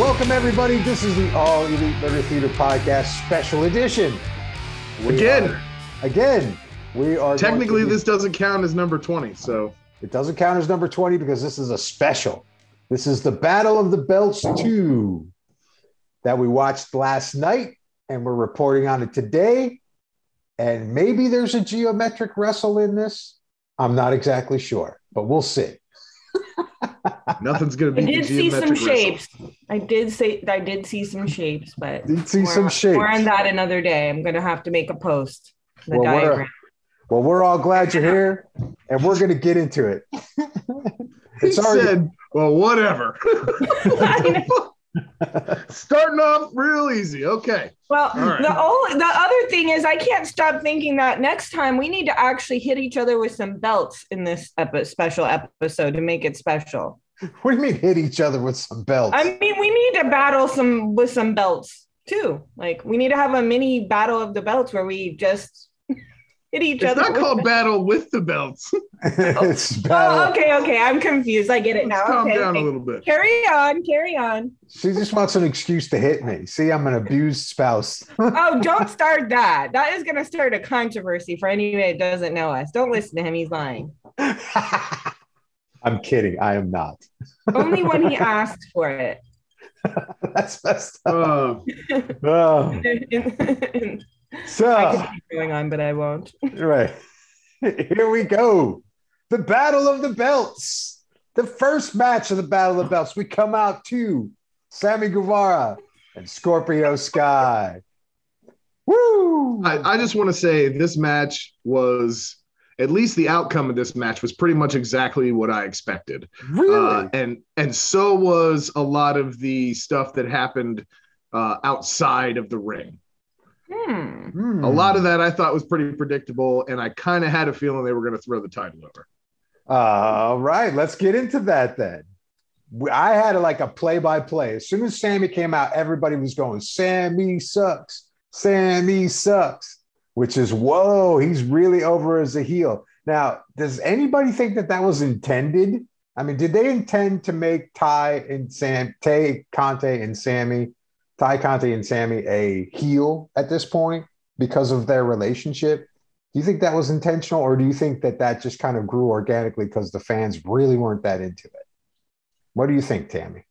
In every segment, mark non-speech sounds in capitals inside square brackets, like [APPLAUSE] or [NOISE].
Welcome, everybody. This is the All Elite Murder Theater Podcast Special Edition. We Again. are- again, we are. Technically, be- this doesn't count as number 20. So It doesn't count as number 20 because this is a special. This is the Battle of the Belts 2 that we watched last night, and we're reporting on it today. And maybe there's a geometric wrestle in this. I'm not exactly sure, but we'll see. Nothing's gonna be I did see some shapes. I did say I did see some shapes, but Did see more- some shapes. More on that another day. I'm gonna have to make a post. The Well, we're- diagram. Well, we're all glad you're here, and we're going to get into it. [LAUGHS] He it's already said, [LAUGHS] well, whatever. [LAUGHS] Starting off real easy. Okay. well, right. the only the other thing is I can't stop thinking that next time we need to actually hit each other with some belts in this epi- special episode to make it special. [LAUGHS] what do you mean hit each other with some belts? I mean, we need to battle some with some belts too. Like we need to have a mini battle of the belts where we just hit each It's other. not called them. battle with the belts. [LAUGHS] it's battle. Oh, okay, okay. I'm confused. I get it Let's now. calm Okay, down okay. a little bit. Carry on, carry on. She just wants an excuse to hit me. See, I'm an abused spouse. [LAUGHS] Oh, don't start that. That is going to start a controversy for anybody that doesn't know us. Don't listen to him. He's lying. [LAUGHS] I'm kidding. I am not. Only when he asked for it. That's messed up. Uh, Oh, I so, could keep going on, but I won't. [LAUGHS] right. Here we go. The Battle of the Belts. The first match of the Battle of the Belts. We come out to Sammy Guevara and Scorpio Sky. Woo! I, I just want to say this match was, at least the outcome of this match was pretty much exactly what I expected. really? Uh, and and so was a lot of the stuff that happened uh, outside of the ring. Hmm. A lot of that I thought was pretty predictable, and I kind of had a feeling they were going to throw the title over. All right, let's get into that then. I had like a play by play. As soon as Sammy came out, everybody was going, Sammy sucks. Sammy sucks, which is, whoa, he's really over as a heel. Now, does anybody think that that was intended? I mean, did they intend to make Ty and Sam, Tay, Conti, and Sammy, Ty, Conti, and Sammy a heel at this point because of their relationship? Do you think that was intentional, or do you think that that just kind of grew organically because the fans really weren't that into it? What do you think, Tammy?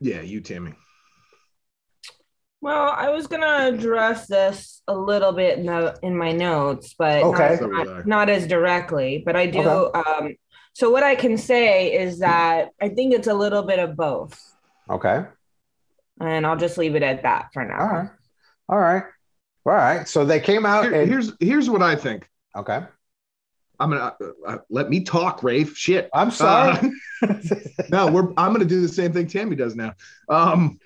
Yeah, you, Tammy. Well, I was going to address this a little bit in, the, in my notes, but Okay. not, So would I. not, not as directly. But I do. Okay. Um, so, what I can say is that I think it's a little bit of both. Okay. And I'll just leave it at that for now. All right. All right. All right. So they came out Here- and here's here's what I think. okay. I'm gonna uh, uh, let me talk, Rafe. Shit. I'm sorry. Uh, [LAUGHS] no, we're I'm gonna do the same thing Tammy does now. Um,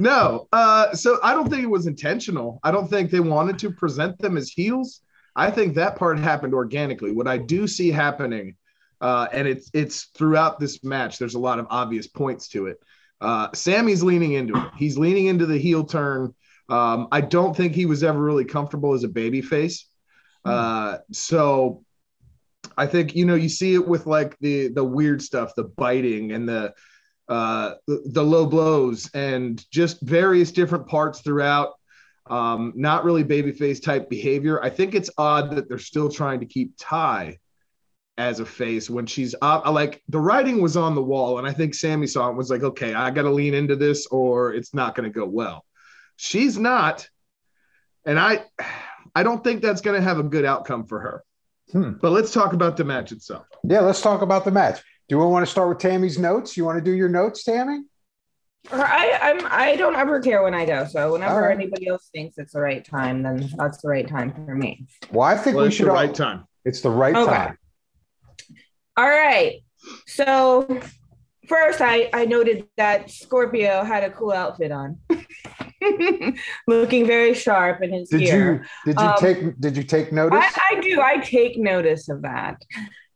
no, uh, so I don't think it was intentional. I don't think they wanted to present them as heels. I think that part happened organically. What I do see happening, uh, and it's it's throughout this match. There's a lot of obvious points to it. Uh, Sammy's leaning into it. He's leaning into the heel turn. Um, I don't think he was ever really comfortable as a baby face. Uh, so I think you know you see it with like the the weird stuff, the biting and the uh the, the low blows and just various different parts throughout. Um, not really babyface type behavior. I think it's odd that they're still trying to keep Ty as a face when she's up. Like the writing was on the wall, and I think Sammy saw it and was like, okay, I got to lean into this, or it's not going to go well. She's not, and I, I don't think that's going to have a good outcome for her. Hmm. But let's talk about the match itself. Yeah, let's talk about the match. Do we want to start with Tammy's notes? You want to do your notes, Tammy? Or I, I'm I don't ever care when I go. So whenever All right. anybody else thinks it's the right time, then that's the right time for me. Well, I think Well, we it's should the all- right time. It's the right Okay. time. All right. So first I, I noted that Scorpio had a cool outfit on. [LAUGHS] Looking very sharp in his Did gear. you did you Um, take did you take notice? I, I do. I take notice of that.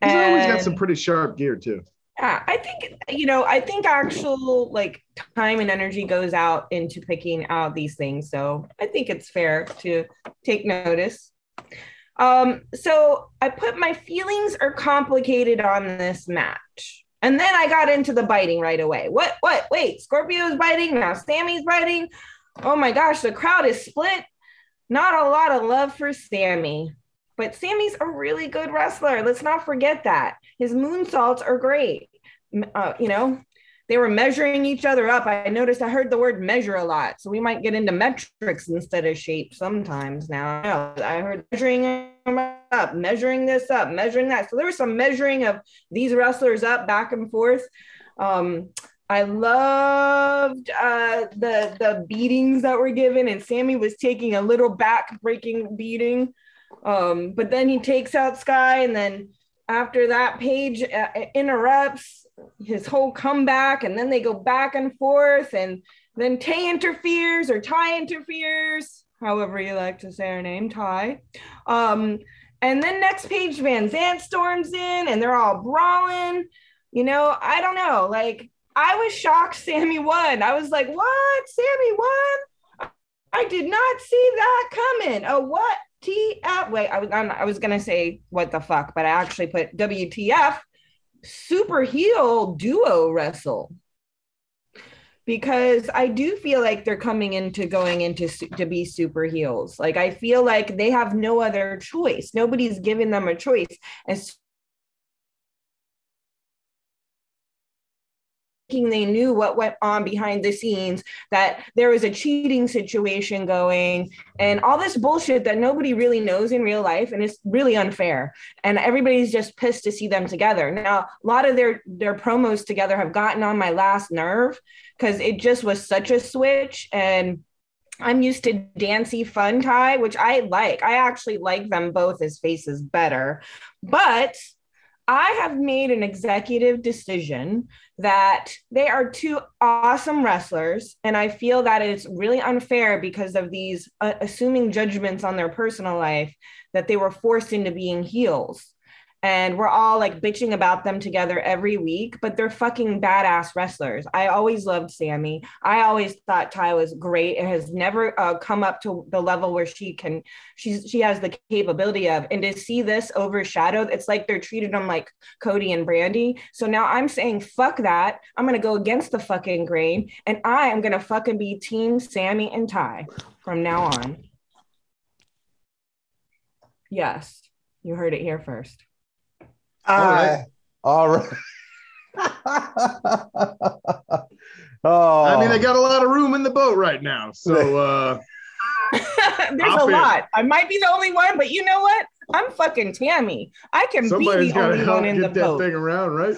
He's always got some pretty sharp gear too. Yeah, I think you know, I think actual like time and energy goes out into picking out these things. So I think it's fair to take notice. Um, so I put my feelings are complicated on this match. And then I got into the biting right away. What, what, wait, Scorpio's biting, now Sammy's biting. Oh my gosh, the crowd is split. Not a lot of love for Sammy, but Sammy's a really good wrestler. Let's not forget that. His moonsaults are great. Uh, you know, they were measuring each other up. I noticed I heard the word measure a lot. So we might get into metrics instead of shape sometimes now. I heard measuring up, measuring this up, measuring that. So there was some measuring of these wrestlers up back and forth. Um, I loved uh, the the beatings that were given, and Sammy was taking a little back breaking beating. Um, but then he takes out Sky, and then after that, Page uh, interrupts his whole comeback, and then they go back and forth, and then Tay interferes or Ty interferes, however you like to say her name, Ty. Um, and then next Paige VanZant storms in, and they're all brawling. You know, I don't know. Like, I was shocked Sammy won. I was like, what? Sammy won? I did not see that coming. A what? T F. Wait, I was I was gonna say what the fuck, but I actually put WTF super heel duo wrestle because I do feel like they're coming into going into to be super heels. Like I feel like they have no other choice. Nobody's giving them a choice. As they knew what went on behind the scenes, that there was a cheating situation going, and all this bullshit that nobody really knows in real life, and it's really unfair. And everybody's just pissed to see them together. Now, a lot of their their promos together have gotten on my last nerve because it just was such a switch and. I'm used to Dancy Fun Ty, which I like. I actually like them both as faces better. But I have made an executive decision that they are two awesome wrestlers. And I feel that it's really unfair because of these uh, assuming judgments on their personal life that they were forced into being heels and we're all like bitching about them together every week, but they're fucking badass wrestlers. I always loved Sammy. I always thought Ty was great. It has never uh, come up to the level where she can, she's she has the capability of. And to see this overshadowed, it's like they're treated them like Cody and Brandi. So now I'm saying fuck that. I'm gonna go against the fucking grain, and I am gonna fucking be Team Sammy and Ty from now on. Yes, you heard it here first. All right. All right. [LAUGHS] oh. I mean, they got a lot of room in the boat right now. So [LAUGHS] uh [LAUGHS] there's I'll a lot. I might be the only one, but you know what? I'm fucking Tammy. I can Somebody's be the only one in the boat. that boat. thing around, right?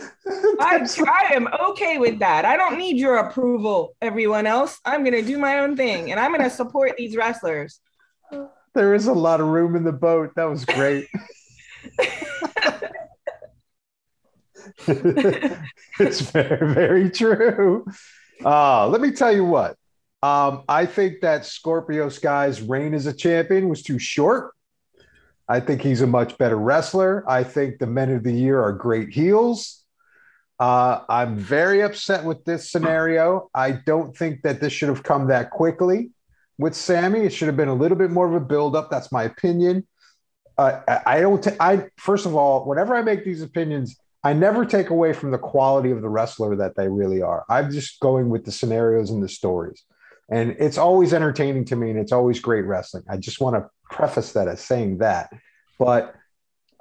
I, I am okay with that. I don't need your approval, everyone else. I'm gonna do my own thing, and I'm gonna support these wrestlers. There is a lot of room in the boat. That was great. [LAUGHS] it's very, very true. Uh, let me tell you what. Um, I think that Scorpio Sky's reign as a champion was too short. I think he's a much better wrestler. I think the men of the year are great heels. Uh, I'm very upset with this scenario. I don't think that this should have come that quickly with Sammy. It should have been a little bit more of a build-up. That's my opinion. Uh, I don't. T- I first of all, whenever I make these opinions, I never take away from the quality of the wrestler that they really are. I'm just going with the scenarios and the stories. And it's always entertaining to me and it's always great wrestling. I just want to preface that as saying that. But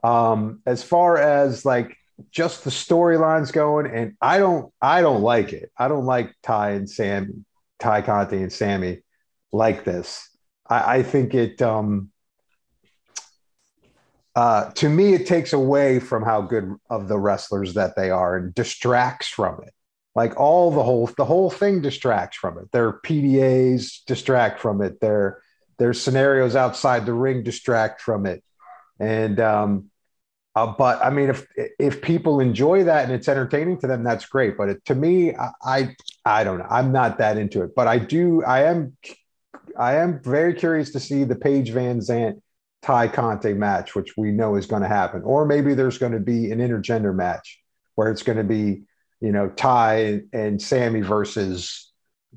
um, as far as like just the storylines going, and I don't I don't like it. I don't like Ty and Sam, Ty Conti and Sammy like this. I, I think it um uh, to me, it takes away from how good of the wrestlers that they are and distracts from it. Like all the whole the whole thing distracts from it. Their PDAs distract from it. Their their scenarios outside the ring distract from it. And um, uh, but I mean, if if people enjoy that and it's entertaining to them, that's great. But it, to me, I, I I don't know. I'm not that into it. But I do. I am. I am very curious to see the Paige VanZant Ty Conti match, which we know is going to happen, or maybe there's going to be an intergender match where it's going to be, you know, Ty and Sammy versus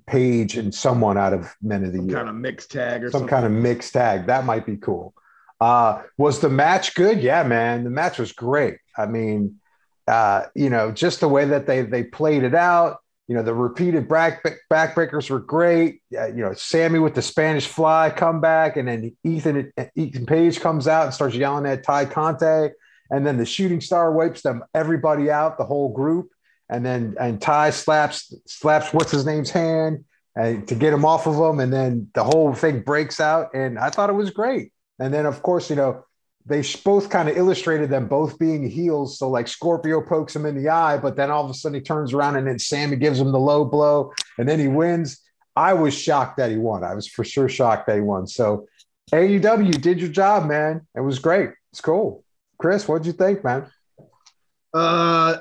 Paige and someone out of Men of the some Year. Kind of mixed tag or some something. kind of mixed tag. That might be cool. Uh, was the match good? Yeah, man, the match was great. I mean, uh, you know, just the way that they they played it out. You know, the repeated back backbreakers were great. Uh, you know, Sammy with the Spanish Fly come back, and then Ethan Ethan Page comes out and starts yelling at Ty Conti, and then the shooting star wipes them everybody out, the whole group, and then and Ty slaps slaps what's his name's hand and to get him off of him, and then the whole thing breaks out, and I thought it was great. And then of course, you know, they both kind of illustrated them both being heels. So like Scorpio pokes him in the eye, but then all of a sudden he turns around and then Sammy gives him the low blow and then he wins. I was shocked that he won. I was for sure shocked that he won. So AEW did your job, man. It was great. It's cool. Chris, what'd you think, man? Uh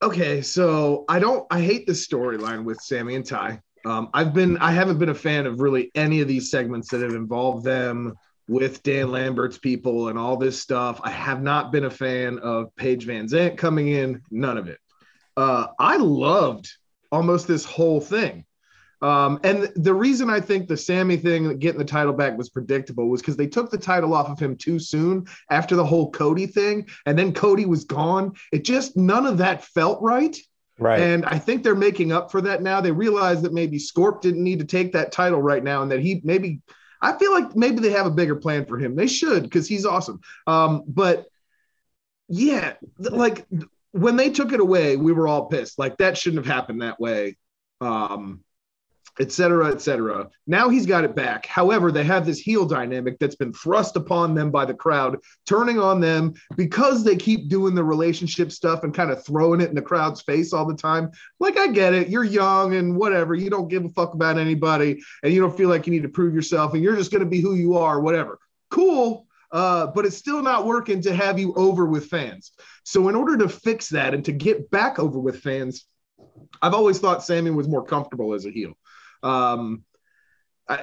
okay, so I don't I hate the storyline with Sammy and Ty. Um, I've been I haven't been a fan of really any of these segments that have involved them with Dan Lambert's people and all this stuff. I have not been a fan of Paige VanZant coming in, none of it. Uh, I loved almost this whole thing. Um, and the reason I think the Sammy thing, getting the title back, was predictable was because they took the title off of him too soon after the whole Cody thing. And then Cody was gone. It just, none of that felt right. Right. And I think they're making up for that now. They realize that maybe Scorp didn't need to take that title right now and that he maybe I feel like maybe they have a bigger plan for him. They should because he's awesome. Um, but yeah, like when they took it away, we were all pissed. Like that shouldn't have happened that way. Um, et cetera, et cetera. Now he's got it back. However, they have this heel dynamic that's been thrust upon them by the crowd, turning on them because they keep doing the relationship stuff and kind of throwing it in the crowd's face all the time. Like, I get it. You're young and whatever. You don't give a fuck about anybody and you don't feel like you need to prove yourself and you're just going to be who you are, whatever. Cool. Uh, but it's still not working to have you over with fans. So, in order to fix that and to get back over with fans, I've always thought Sammy was more comfortable as a heel. Um,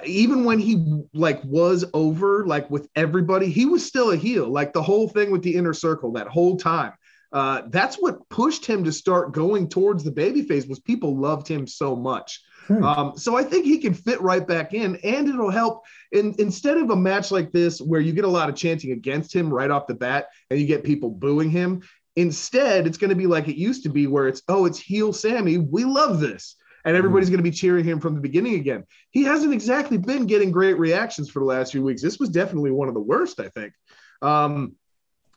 even when he like was over like with everybody he was still a heel. Like the whole thing with the inner circle that whole time. Uh, that's what pushed him to start going towards the baby face was people loved him so much. Hmm. um, so i think he can fit right back in and it'll help in, instead of a match like this where you get a lot of chanting against him right off the bat and you get people booing him instead it's going to be like it used to be where it's oh it's heel sammy we love this and everybody's going to be cheering him from the beginning again. He hasn't exactly been getting great reactions for the last few weeks. This was definitely one of the worst, I think. Um,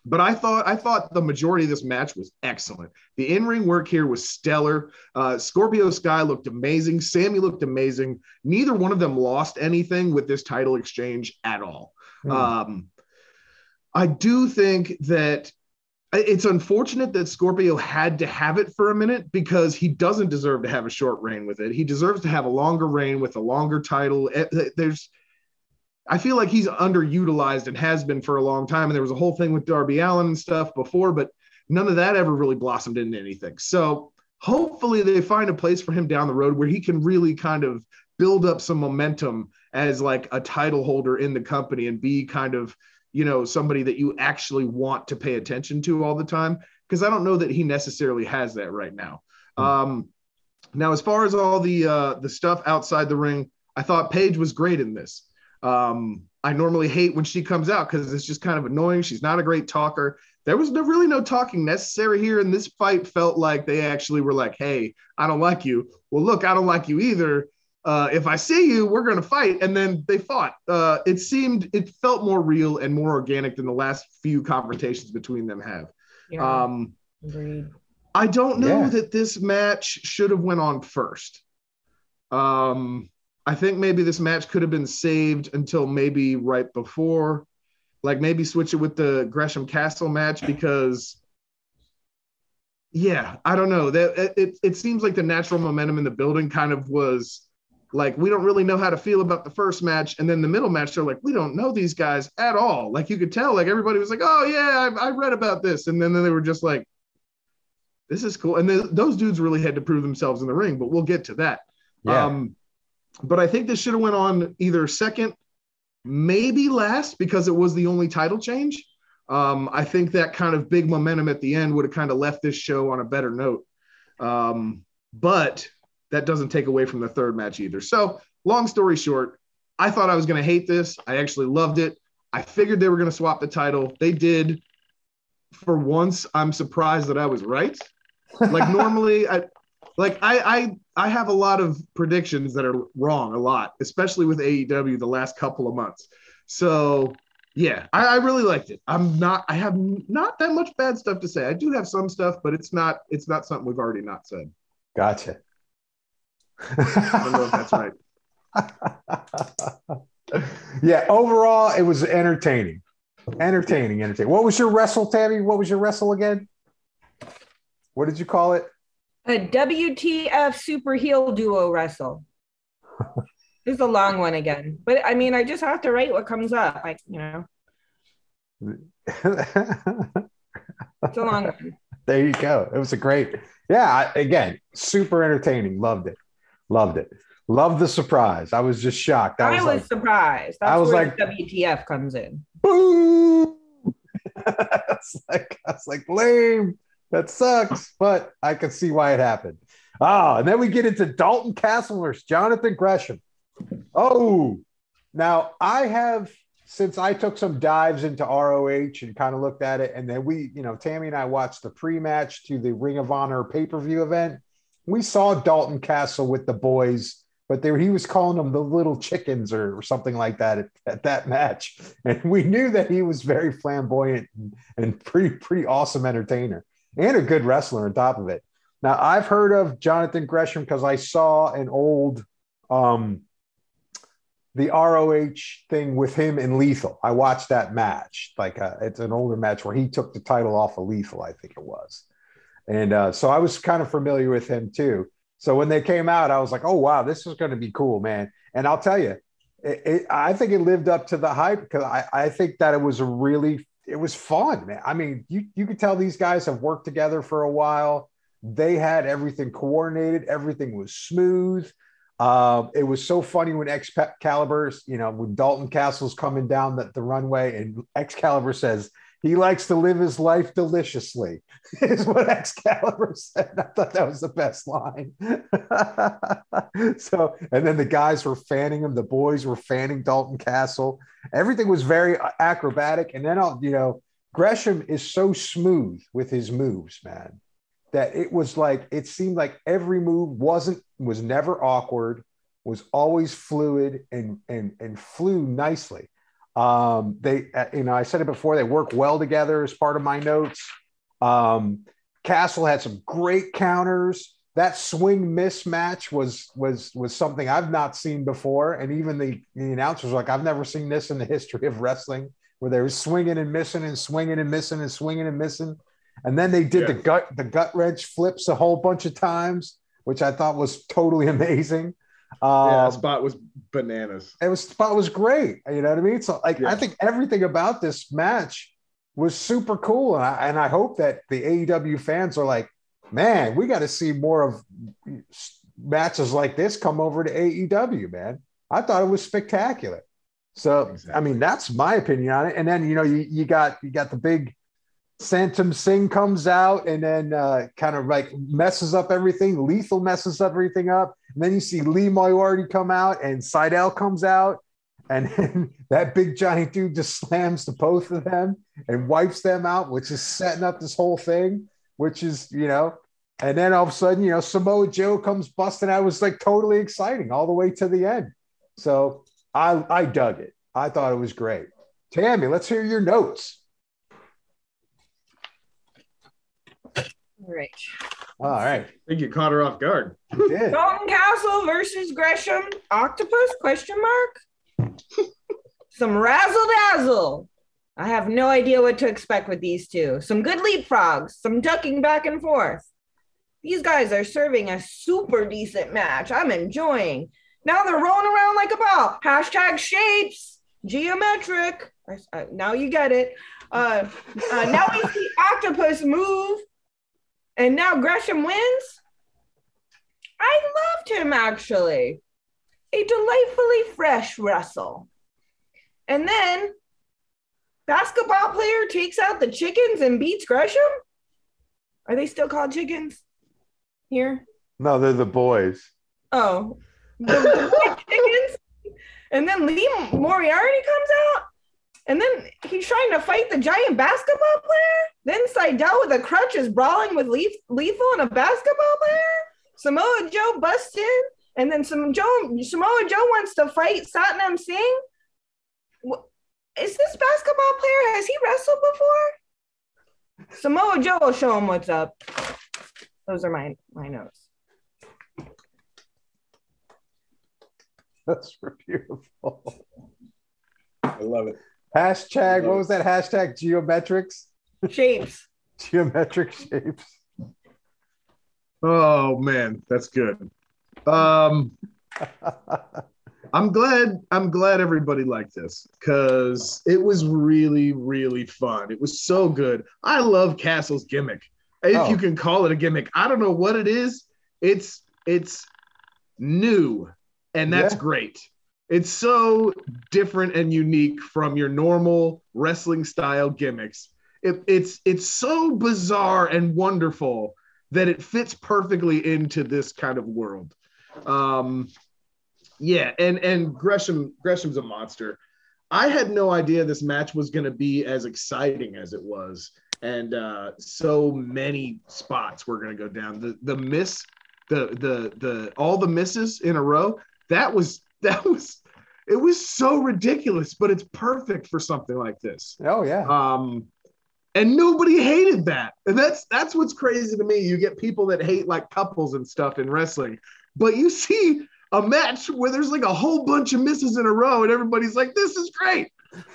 but I thought I thought the majority of this match was excellent. The in-ring work here was stellar. Uh, Scorpio Sky looked amazing. Sammy looked amazing. Neither one of them lost anything with this title exchange at all. Mm. Um, I do think that it's unfortunate that Scorpio had to have it for a minute because he doesn't deserve to have a short reign with it. He deserves to have a longer reign with a longer title. Eh, eh, there's, I feel like he's underutilized and has been for a long time. And there was a whole thing with Darby Allin and stuff before, but none of that ever really blossomed into anything. So hopefully they find a place for him down the road where he can really kind of build up some momentum as like a title holder in the company and be kind of you know somebody that you actually want to pay attention to all the time because I don't know that he necessarily has that right now. Mm-hmm. Um, now, as far as all the uh, the stuff outside the ring, I thought Paige was great in this. Um, I normally hate when she comes out because it's just kind of annoying. She's not a great talker. There was no, really no talking necessary here, and this fight felt like they actually were like, "Hey, I don't like you." Well, look, I don't like you either uh, if I see you, we're going to fight. And then they fought. Uh, it seemed, it felt more real and more organic than the last few confrontations between them have. Yeah, um, agreed. I don't know yeah. that this match should have went on first. Um, I think maybe this match could have been saved until maybe right before, like maybe switch it with the Gresham Castle match because yeah, I don't know. That it, it seems like the natural momentum in the building kind of was like we don't really know how to feel about the first match and then the middle match they're like we don't know these guys at all. Like you could tell like everybody was like oh yeah i, I read about this. And then, then they were just like this is cool. And then those dudes really had to prove themselves in the ring but we'll get to that. Yeah. um but i think this should have went on either second maybe last because it was the only title change. Um i think that kind of big momentum at the end would have kind of left this show on a better note. Um but that doesn't take away from the third match either. So, long story short, I thought I was going to hate this. I actually loved it. I figured they were going to swap the title. They did. for once, I'm surprised that I was right. Like [LAUGHS] normally, I like I I I have a lot of predictions that are wrong a lot, especially with AEW the last couple of months. So yeah, I, I really liked it. I'm not I have not that much bad stuff to say. I do have some stuff, but it's not it's not something we've already not said. Gotcha. I don't know if that's right. [LAUGHS] yeah, overall, it was entertaining. Entertaining, entertaining. What was your wrestle, Tammy? What was your wrestle again? What did you call it? A WTF super heel duo wrestle. [LAUGHS] it's a long one again. But I mean, I just have to write what comes up. Like, you know, it's a long one. [LAUGHS] there you go. It was a great, yeah. Again, super entertaining. Loved it. Loved it. Loved the surprise. I was just shocked. I I was, was, like, surprised. That's I was where like- WTF comes in. boo. [LAUGHS] I was like, I was like, lame. That sucks, but I can see why it happened. Oh, and then we get into Dalton Castle versus Jonathan Gresham. Oh, now I have since I took some dives into ROH and kind of looked at it, and then we, you know, Tammy and I watched the pre-match to the Ring of Honor pay-per-view event. We saw Dalton Castle with the boys, but they, he was calling them the little chickens or, or something like that at, at that match, [LAUGHS] and we knew that he was very flamboyant and, and pretty pretty awesome entertainer and a good wrestler on top of it. Now I've heard of Jonathan Gresham because I saw an old um the ROH thing with him and Lethal. I watched that match. Like uh, it's an older match where he took the title off of Lethal, I think it was. And uh, so I was kind of familiar with him too. So when they came out, I was like, "Oh wow, this is going to be cool, man!" And I'll tell you, it, it, I think it lived up to the hype because I, I think that it was really it was fun, man. I mean, you you could tell these guys have worked together for a while. They had everything coordinated, everything was smooth. Um, it was so funny when Excalibur's, you know, when Dalton Castle's coming down the, the runway and Excalibur says he likes to live his life deliciously, [LAUGHS] is what Excalibur said. I thought that was the best line. [LAUGHS] so, and then the guys were fanning him, the boys were fanning Dalton Castle. Everything was very acrobatic. And then, I'll, you know, Gresham is so smooth with his moves, man that it was like it seemed like every move wasn't was never awkward was always fluid and and and flew nicely um they uh, you know i said it before they work well together as part of my notes um castle had some great counters that swing mismatch was was was something i've not seen before and even the the announcers were like i've never seen this in the history of wrestling where they were swinging and missing and swinging and missing and swinging and missing and then they did Yeah. the gut the gut wrench flips a whole bunch of times, which I thought was totally [LAUGHS] amazing. Yeah, Um, spot was bananas. it was spot was great. You know what I mean? So like Yeah. I think everything about this match was super cool, and I and I hope that the AEW fans are like, man, we got to see more of matches like this come over to AEW, man. I thought it was spectacular. So I mean, that's my opinion on it. And then you know, you you got you got the big Satnam Singh comes out and then uh, kind of like messes up everything. Lethal messes up everything up. And then you see Lee Moriarty come out and Sydal comes out. And [LAUGHS] that big giant dude just slams the both of them and wipes them out, which is setting up this whole thing, which is, you know, and then all of a sudden, you know, Samoa Joe comes busting out. Was like totally exciting all the way to the end. So I, I dug it. I thought it was great. Tammy, let's hear your notes. All right. All right. I think you caught her off guard. You did. Dalton Castle versus Gresham. Octopus? Question mark. Some razzle dazzle. I have no idea what to expect with these two. Some good leapfrogs, some ducking back and forth. These guys are serving a super decent match. I'm enjoying. Now they're rolling around like a ball. Hashtag shapes, geometric. I- I- now you get it. Uh, uh, now we see Octopus move, and now Gresham wins. I loved him actually. A delightfully fresh wrestle. And then basketball player takes out the chickens and beats Gresham. Are they still called chickens here? No, they're the boys. Oh, the, [LAUGHS] chickens. And then Lee Moriarty comes out And then he's trying to fight the giant basketball player. Then Sydal with a crutch is brawling with Leaf, Lethal and a basketball player. Samoa Joe busts in, and then some Joe, Samoa Joe wants to fight Satnam Singh. Is this basketball player? Has he wrestled before? Samoa Joe will show him what's up. Those are my my notes. That's beautiful. I love it. Hashtag, what was that hashtag? Geometrics? Shapes. [LAUGHS] Geometric shapes. Oh man, that's good. Um I'm glad I'm glad everybody liked this because it was really, really fun. It was so good. I love Castle's gimmick. If Oh. you can call it a gimmick. I don't know what it is. It's it's new and that's Yeah. great. It's so different and unique from your normal wrestling style gimmicks. It, it's it's so bizarre and wonderful that it fits perfectly into this kind of world. Um, yeah, and and Gresham Gresham's a monster. I had no idea this match was going to be as exciting as it was, and uh, so many spots were going to go down. The the miss, the the the all the misses in a row. That was [LAUGHS] that was it was so ridiculous, but it's perfect for something like this. Oh yeah. Um, and nobody hated that. And that's that's what's crazy to me. You get people that hate like couples and stuff in wrestling, but you see a match where there's like a whole bunch of misses in a row, and everybody's like, "This is great."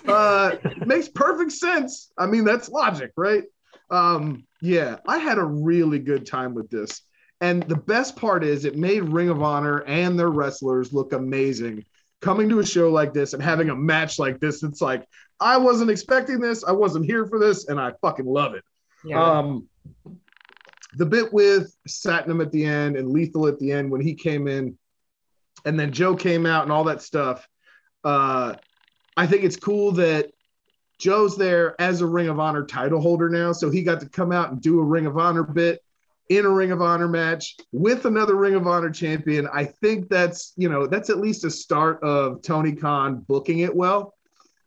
Uh, makes perfect sense. I mean, that's logic, right? Um, yeah, I had a really good time with this. And the best part is, it made Ring of Honor and their wrestlers look amazing. Coming to a show like this and having a match like this, it's like I wasn't expecting this. I wasn't here for this, and I fucking love it. Yeah. Um, the bit with Satnam at the end and Lethal at the end when he came in, and then Joe came out and all that stuff. Uh, I think it's cool that Joe's there as a Ring of Honor title holder now, so he got to come out and do a Ring of Honor bit in a Ring of Honor match with another Ring of Honor champion. I think that's you know that's at least a start of Tony Khan booking it well.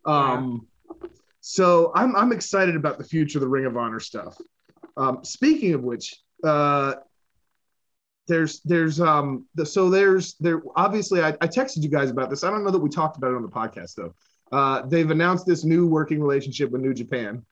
Um, so I'm I'm excited about the future of the Ring of Honor stuff. Um, speaking of which, uh, there's there's um the, so there's there obviously I, I texted you guys about this. I don't know that we talked about it on the podcast though. Uh, they've announced this new working relationship with New Japan.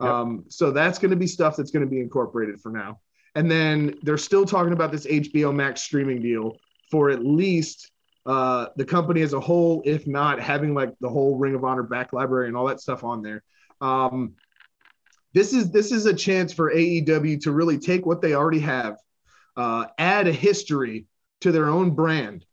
Yep. Um, so that's going to be stuff that's going to be incorporated for now. And then they're still talking about this HBO Max streaming deal for at least uh, the company as a whole, if not having like the whole Ring of Honor back library and all that stuff on there. Um, this is this is a chance for AEW to really take what they already have, uh, add a history to their own brand,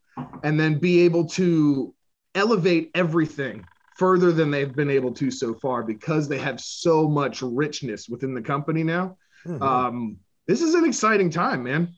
and then be able to elevate everything further than they've been able to so far because they have so much richness within the company now. Mhm. Um, this is an exciting time, man.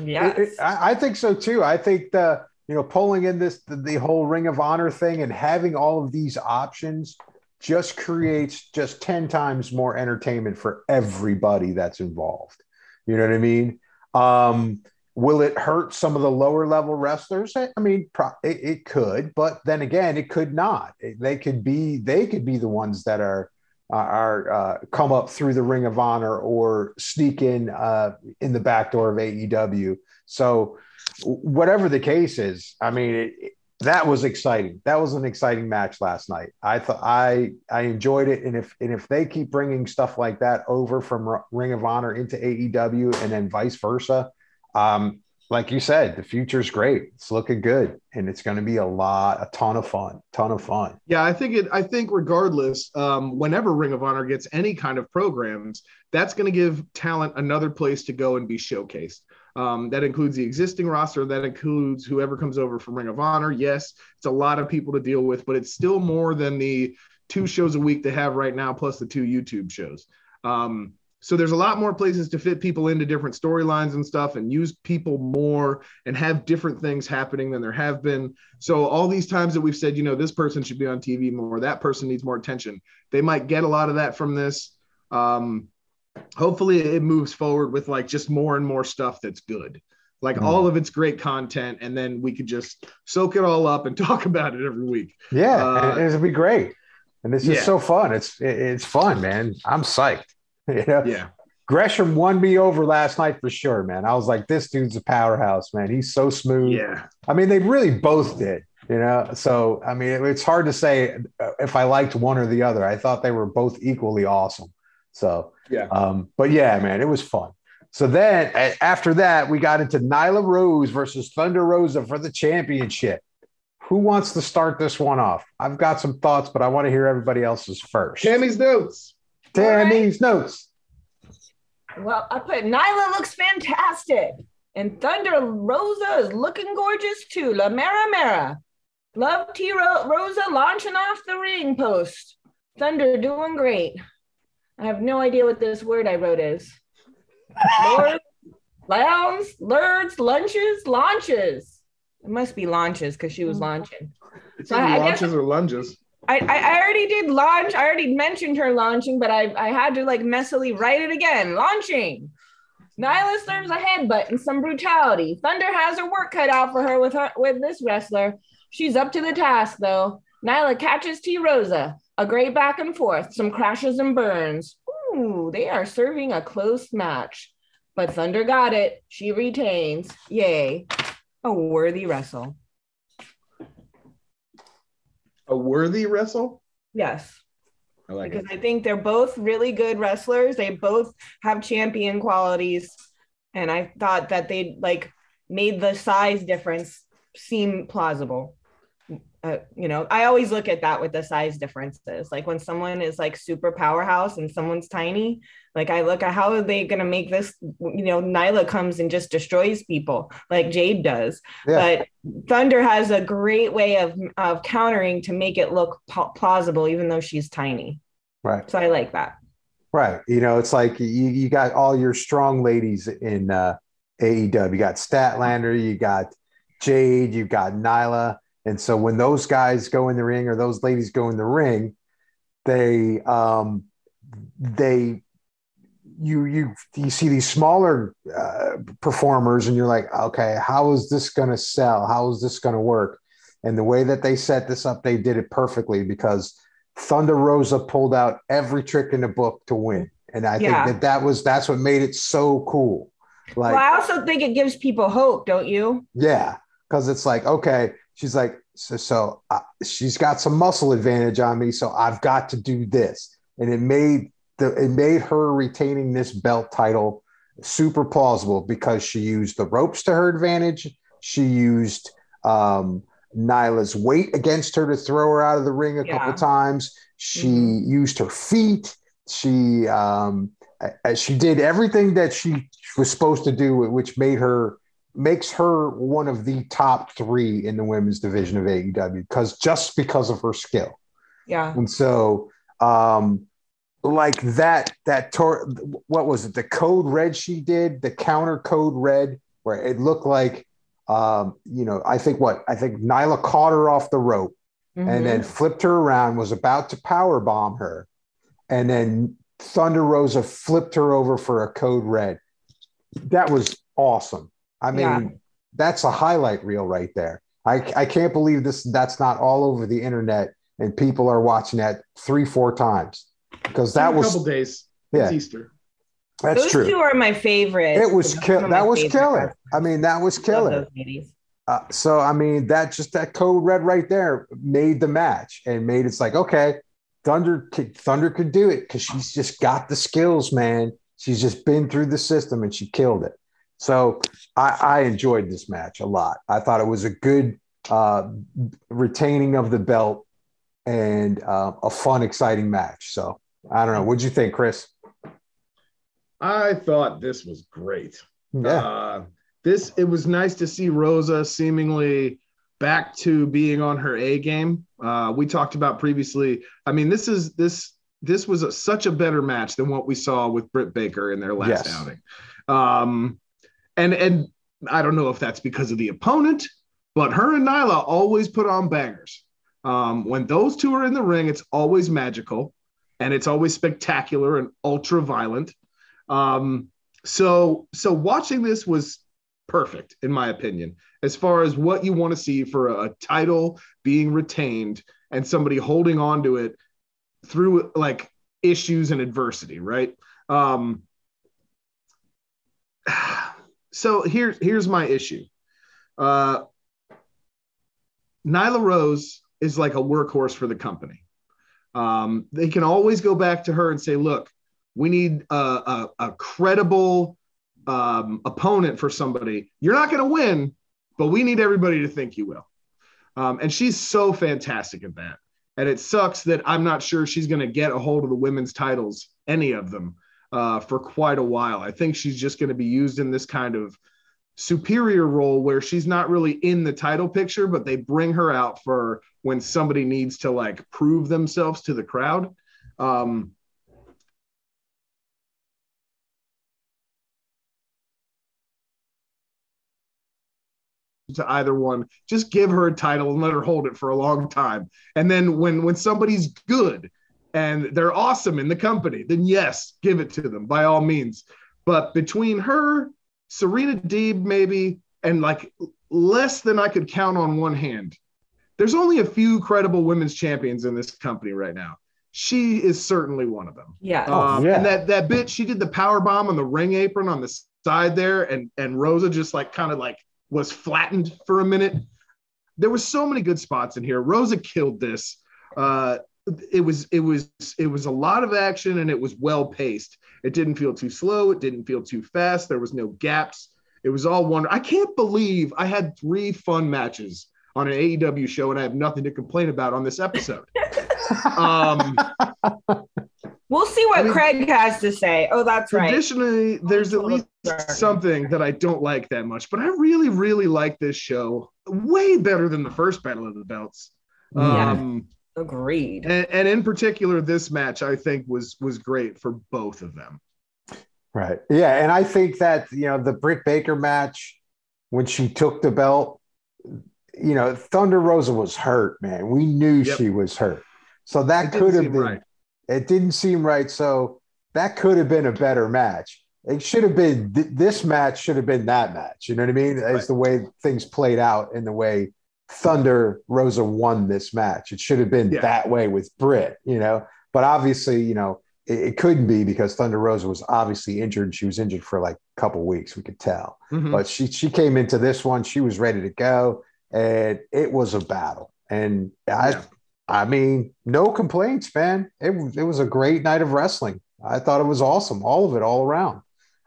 yes. It- it- I, I think so too. I think the you know pulling in this the, the whole Ring of Honor thing and having all of these options just creates just ten times more entertainment for everybody that's involved. You know what I mean? Um, will it hurt some of the lower level wrestlers? I I mean, pro- it, it could, but then again, it could not. It- they could be they could be the ones that are are uh, come up through the Ring of Honor or sneak in uh, in the back door of AEW. So whatever the case is, I mean, it, it- that was exciting. That was an exciting match last night. I thought I I enjoyed it, and if and if they keep bringing stuff like that over from R- Ring of Honor into AEW and then vice versa, um, like you said, the future's great. It's looking good, and it's going to be a lot, a ton of fun, ton of fun. Yeah, I think it. I think regardless, um, whenever Ring of Honor gets any kind of programs, that's going to give talent another place to go and be showcased. Um, that includes the existing roster. That includes whoever comes over from Ring of Honor. Yes, it's a lot of people to deal with, but it's still more than the two shows a week they have right now, plus the two YouTube shows. Um, so there's a lot more places to fit people into different storylines and stuff, and use people more and have different things happening than there have been. So all these times that we've said, you know, this person should be on TV more, that person needs more attention. They might get a lot of that from this. Um, hopefully, it moves forward with like just more and more stuff that's good. Like Mm. all of it's great content, and then we could just soak it all up and [LAUGHS] talk about it every week. Yeah, Uh, it'll be great. and it's just Yeah. so fun. It's it- it's fun, man. I'm psyched. [LAUGHS] You know? Yeah. Gresham won me over last night for sure, man. I was like, this dude's a powerhouse, man. He's so smooth. Yeah. I mean, they really both did, you know. So I mean, it- it's hard to say uh, if I liked one or the other. I thought they were both equally awesome. So Yeah. um, but yeah, man, it was fun. So then a- after that, we got into Nyla Rose versus Thunder Rosa for the championship. Who wants to start this one off? I've got some thoughts, but I want to hear everybody else's first. Tammy's notes. Tammy's notes. Well, I put Nyla looks fantastic. And Thunder Rosa is looking gorgeous too. La Mera Mera. Love T Rosa launching off the ring post. Thunder doing great. I have no idea what this word I wrote is. Lords, lounge, lurds, lunches, launches. It must be launches because she was mm. launching. It's So either I- I guess- launches or lunges. I, I, already did launch. I already mentioned her launching, but I, I had to like messily write it again. Launching. Nyla serves a headbutt and some brutality. Thunder has her work cut out for her with her with this wrestler. She's up to the task though. Nyla catches T Rosa. A great back and forth, some crashes and burns. Ooh, they are serving a close match. But Thunder got it. She retains. Yay. A worthy wrestle. A worthy wrestle. Yes. I like it. because it. I think they're both really good wrestlers. They both have champion qualities, and I thought that they like made the size difference seem plausible. Uh, you know, I always look at that with the size differences. Like when someone is like super powerhouse and someone's tiny, like I look at how are they going to make this? You know, Nyla comes and just destroys people like Jade does Yeah. but Thunder has a great way of of countering to make it look pa- plausible, even though she's tiny. Right. So I like that. Right. You know, it's like you, you got all your strong ladies in uh, AEW. You got Statlander, you got Jade, you got Nyla. And so when those guys go in the ring or those ladies go in the ring, they um they you you you see these smaller uh, performers and you're like, okay, how is this going to sell? How is this going to work? And the way that they set this up, they did it perfectly because Thunder Rosa pulled out every trick in the book to win, and I Yeah. think that that was that's what made it so cool. Like, well, I also think it gives people hope, don't you? yeah, because it's like okay, she's like so so uh, she's got some muscle advantage on me, so I've got to do this, and it made the it made her retaining this belt title super plausible because she used the ropes to her advantage. She used um, Nyla's weight against her to throw her out of the ring a Yeah. couple times. She Mhm. used her feet. She um, she did everything that she was supposed to do, which made her makes her one of the top three in the women's division of AEW because just because of her skill. Yeah. And so, um, like that, that tor- what was it? The code red she did, the counter code red, where it looked like, um, you know, I think what I think Nyla caught her off the rope Mhm. and then flipped her around, was about to power bomb her, and then Thunder Rosa flipped her over for a code red. That was awesome. I mean, Yeah. that's a highlight reel right there. I, I can't believe this. That's not all over the internet, and people are watching that three, four times because that In a was couple days. yeah, It's Easter. that's Those true. two are my favorite. It was Some kill. That was favorite killer. I mean, that was Love killer. Uh, so I mean, that just that code red right there made the match and made it's like okay, Thunder could, Thunder could do it because she's just got the skills, man. She's just been through the system and she killed it. So I, I enjoyed this match a lot. I thought it was a good uh, retaining of the belt and uh, a fun, exciting match. So I don't know. What'd you think, Chris? I thought this was great. Yeah, Uh, this it was nice to see Rosa seemingly back to being on her A game. Uh, we talked about previously. I mean, this is this this was a, such a better match than what we saw with Britt Baker in their last Yes. outing. Um, and and I don't know if that's because of the opponent, but her and Nyla always put on bangers. Um, when those two are in the ring, it's always magical and it's always spectacular and ultra violent. Um, so so watching this was perfect in my opinion as far as what you want to see for a, title being retained and somebody holding on to it through like issues and adversity, right? Um, so here's here's my issue. Uh, Nyla Rose is like a workhorse for the company. Um, they can always go back to her and say, "Look, we need a, a, a credible um, opponent for somebody. You're not going to win, but we need everybody to think you will." Um, and she's so fantastic at that. And it sucks that I'm not sure she's going to get a hold of the women's titles, any of them, uh, for quite a while. I think she's just going to be used in this kind of superior role where she's not really in the title picture, but they bring her out for when somebody needs to like prove themselves to the crowd. Um, to either one. Just give her a title and let her hold it for a long time. And then when when somebody's good and they're awesome in the company, then yes, give it to them by all means. But between her, Serena Deeb, maybe, and like less than I could count on one hand. There's only a few credible women's champions in this company right now. She is certainly one of them. Yeah. Um, Oh, yeah. And that that bit she did the power bomb on the ring apron on the side there, and and Rosa just like kind of like was flattened for a minute. There was so many good spots in here. Rosa killed this. Uh, it was it was it was a lot of action and it was well paced. It didn't feel too slow. It didn't feel too fast. There was no gaps. It was all wonder. I can't believe I had three fun matches on an AEW show and I have nothing to complain about on this episode. [LAUGHS] um, We'll see what I mean- Craig has to say. Oh, that's right. traditionally, there's at least something that I don't like that much, but I really, really like this show way better than the first Battle of the Belts. Yeah. Agreed. and, and in particular, this match I think was was great for both of them. Right. Yeah. And I think that, you know, the Britt Baker match, when she took the belt, you know, Thunder Rosa was hurt, man. We knew Yep. she was hurt. So that It could have been, right. it didn't seem right. So that could have been a better match. It should have been, th- this match should have been that match. You know what I mean? As Right. the way things played out and the way Thunder Rosa won this match. It should have been Yeah. that way with Britt, you know, but obviously, you know, it, it couldn't be because Thunder Rosa was obviously injured. She was injured for like a couple weeks, we could tell. Mhm. But she she came into this one, she was ready to go, and it was a battle. And I Yeah. I mean, no complaints, man. It, it was a great night of wrestling. I thought it was awesome, all of it, all around.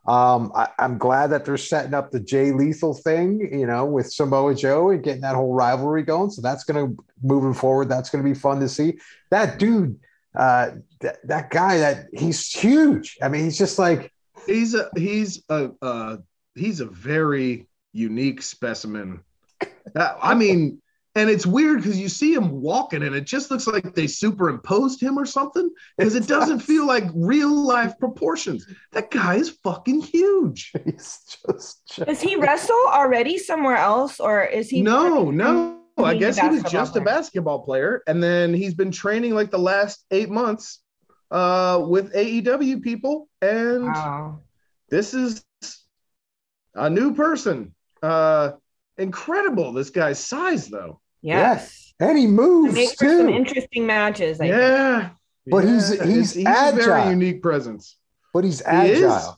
Um, I, I'm glad that they're setting up the Jay Lethal thing, you know, with Samoa Joe and getting that whole rivalry going. So that's going to moving forward. That's going to be fun to see. That dude, uh, that, that guy, that he's huge. I mean, he's just like, He's a he's a uh, he's a very unique specimen. I mean, and it's weird because you see him walking, and it just looks like they superimposed him or something because it doesn't feel like real life proportions. That guy is fucking huge. [LAUGHS] he's just, Does he wrestle already somewhere else, or is he? No, no. I guess he was basketball just a basketball player, and then he's been training like the last eight months uh, with AEW people, and Wow. this is a new person. Uh, incredible, this guy's size, though. Yes. and he It moves makes for some interesting matches. I think. Yeah, But he's- he's it's- a very unique presence, but he's He is. agile.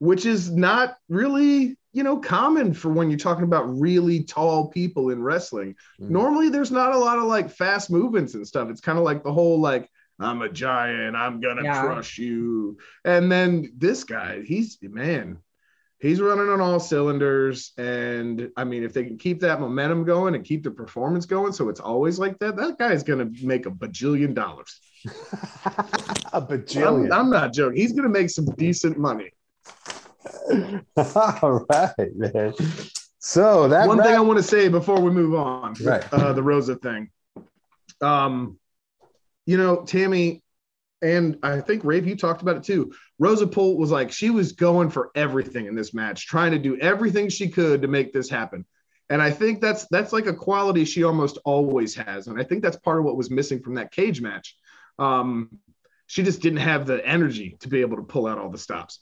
which is not really you know common for when you're talking about really tall people in wrestling. Mm. Normally, there's not a lot of like fast movements and stuff. It's kind of like the whole like I'm a giant, I'm gonna Yeah. crush you, and then this guy, he's man. He's running on all cylinders. And I mean, if they can keep that momentum going and keep the performance going, so it's always like that, that guy's going to make a bajillion dollars. [LAUGHS] a I'm, bajillion. I'm not joking. He's going to make some decent money. [LAUGHS] All right, man. So that One thing I want to say before we move on, Right. uh, the Rosa thing. Um, you know, Tammy, and I think Rafe, you talked about it too. Rosa Polt was like she was going for everything in this match, trying to do everything she could to make this happen. And I think that's that's like a quality she almost always has, and I think that's part of what was missing from that cage match. Um, she just didn't have the energy to be able to pull out all the stops.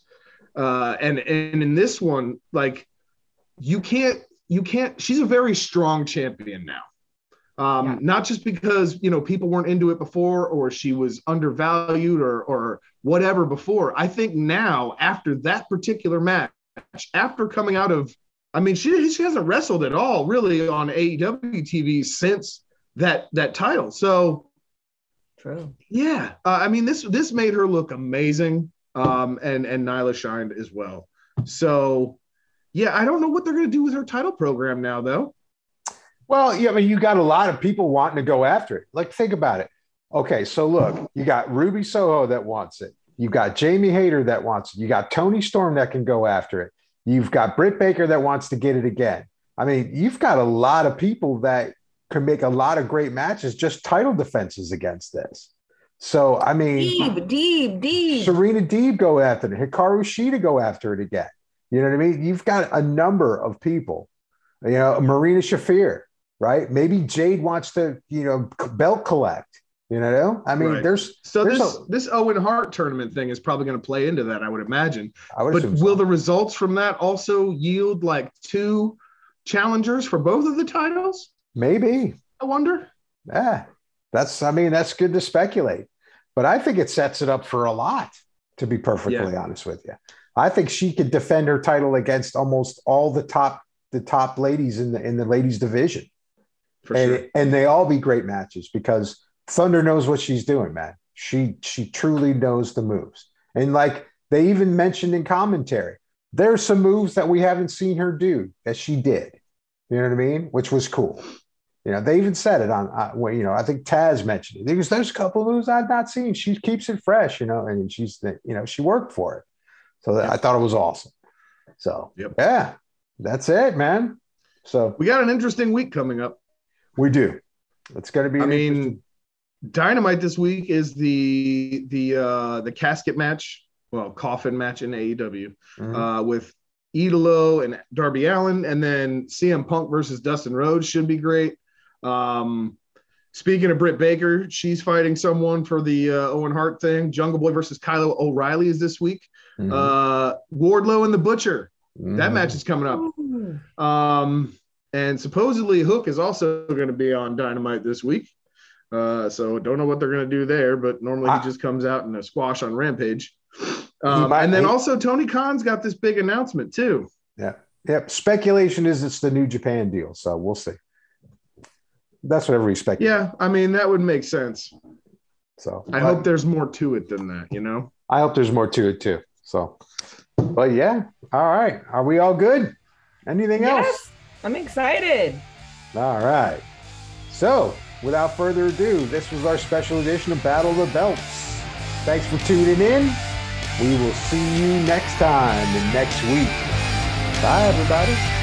Uh, and and in this one, like you can't you can't she's a very strong champion now Um, Yeah. Not just because you know people weren't into it before, or she was undervalued, or or whatever before. I think now, after that particular match, after coming out of, I mean, she she hasn't wrestled at all really on AEW TV since that that title. So True. yeah, uh, I mean this this made her look amazing, um, and and Nyla shined as well. So yeah, I don't know what they're gonna do with her title program now though. Well, yeah, I mean, you got a lot of people wanting to go after it. Like, think about it. Okay, so look, you got Ruby Soho that wants it. You got Jamie Hayter that wants it. You got Toni Storm that can go after it. You've got Britt Baker that wants to get it again. I mean, you've got a lot of people that can make a lot of great matches, just title defenses against this. So, I mean, Deep, deep, deep. Serena Deeb go after it. Hikaru Shida go after it again. You know what I mean? You've got a number of people. You know, Marina Shafir, right? Maybe Jade wants to, you know, belt collect. You know, I mean, Right. there's. So There's this a- this Owen Hart tournament thing is probably going to play into that, I would imagine. I would But so. will the results from that also yield like two challengers for both of the titles? maybe? I wonder. Yeah, that's. I mean, that's good to speculate, but I think it sets it up for a lot. To be perfectly honest with you, I think she could defend her title against almost all the top the top ladies in the in the ladies division. For and, sure. and they all be great matches because Thunder knows what she's doing, man. She she truly knows the moves. And like they even mentioned in commentary, there's some moves that we haven't seen her do that she did. You know what I mean? Which was cool. You know, they even said it on, uh, well, you know, I think Taz mentioned it. Because there's a couple moves I've not seen. She keeps it fresh, you know, and she's, you know, she worked for it. So I thought it was awesome. So, Yep. yeah, that's it, man. So We got an interesting week coming up. We do. It's going to be. I mean, Dynamite this week is the the uh the casket match, well, coffin match in AEW Mhm. uh with Idolo and Darby Allin, and then CM Punk versus Dustin Rhodes should be great. Um Speaking of Britt Baker, she's fighting someone for the uh, Owen Hart thing. Jungle Boy versus Kyle O'Reilly is this week. Mhm. Uh, Wardlow and the Butcher. That Mhm. match is coming up. Um, and supposedly Hook is also going to be on Dynamite this week. Uh, so don't know what they're going to do there, but normally I- he just comes out in a squash on Rampage. Um, might- and then he- also Tony Khan's got this big announcement too. Yeah. Yep. Speculation is it's the New Japan deal, so we'll see. That's what everybody speculates. Yeah, I mean that would make sense. So I but hope there's more to it than that. You know. I hope there's more to it too. So, but yeah. All right. Are we all good? Anything else? I'm excited. All right. So, without further ado, this was our special edition of Battle of the Belts. Thanks for tuning in. We will see you next time and next week. Bye, everybody.